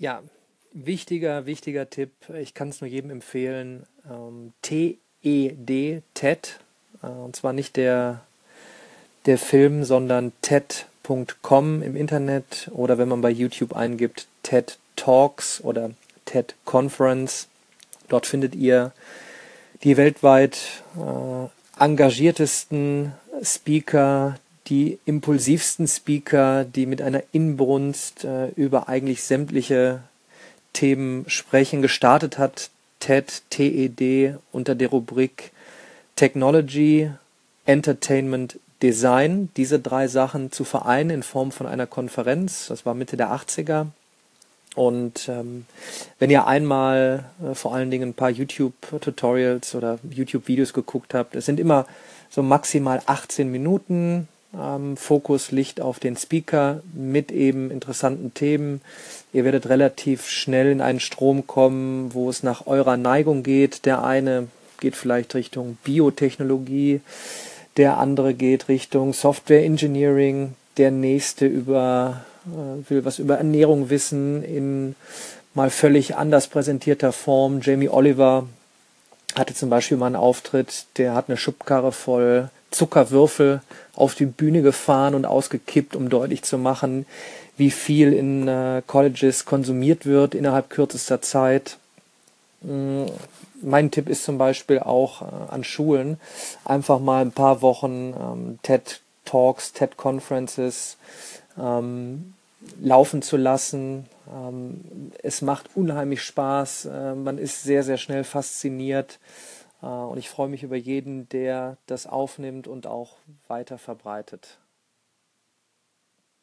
ja, wichtiger, wichtiger Tipp. Ich kann es nur jedem empfehlen. Ähm, TED, TED. Äh, und zwar nicht der, der Film, sondern TED.com im Internet oder wenn man bei YouTube eingibt, TED Talks oder TED Conference. Dort findet ihr die weltweit äh, engagiertesten Speaker, die impulsivsten Speaker, die mit einer Inbrunst äh, über eigentlich sämtliche Themen sprechen. Gestartet hat TED, TED unter der Rubrik Technology, Entertainment, Design, diese drei Sachen zu vereinen in Form von einer Konferenz. Das war Mitte der 80er. Und ähm, wenn ihr einmal äh, vor allen Dingen ein paar YouTube-Tutorials oder YouTube-Videos geguckt habt, es sind immer so maximal 18 Minuten. Ähm, Fokus liegt auf den Speaker mit eben interessanten Themen. Ihr werdet relativ schnell in einen Strom kommen, wo es nach eurer Neigung geht. Der eine geht vielleicht Richtung Biotechnologie, der andere geht Richtung Software Engineering, der nächste über äh, will was über Ernährung wissen in mal völlig anders präsentierter Form. Jamie Oliver hatte zum Beispiel mal einen Auftritt, der hat eine Schubkarre voll Zuckerwürfel auf die Bühne gefahren und ausgekippt, um deutlich zu machen, wie viel in äh, Colleges konsumiert wird innerhalb kürzester Zeit. Mm, mein Tipp ist zum Beispiel auch äh, an Schulen einfach mal ein paar Wochen ähm, TED Talks, TED Conferences ähm, laufen zu lassen. Ähm, es macht unheimlich Spaß. Äh, man ist sehr, sehr schnell fasziniert. Äh, und ich freue mich über jeden, der das aufnimmt und auch weiter verbreitet.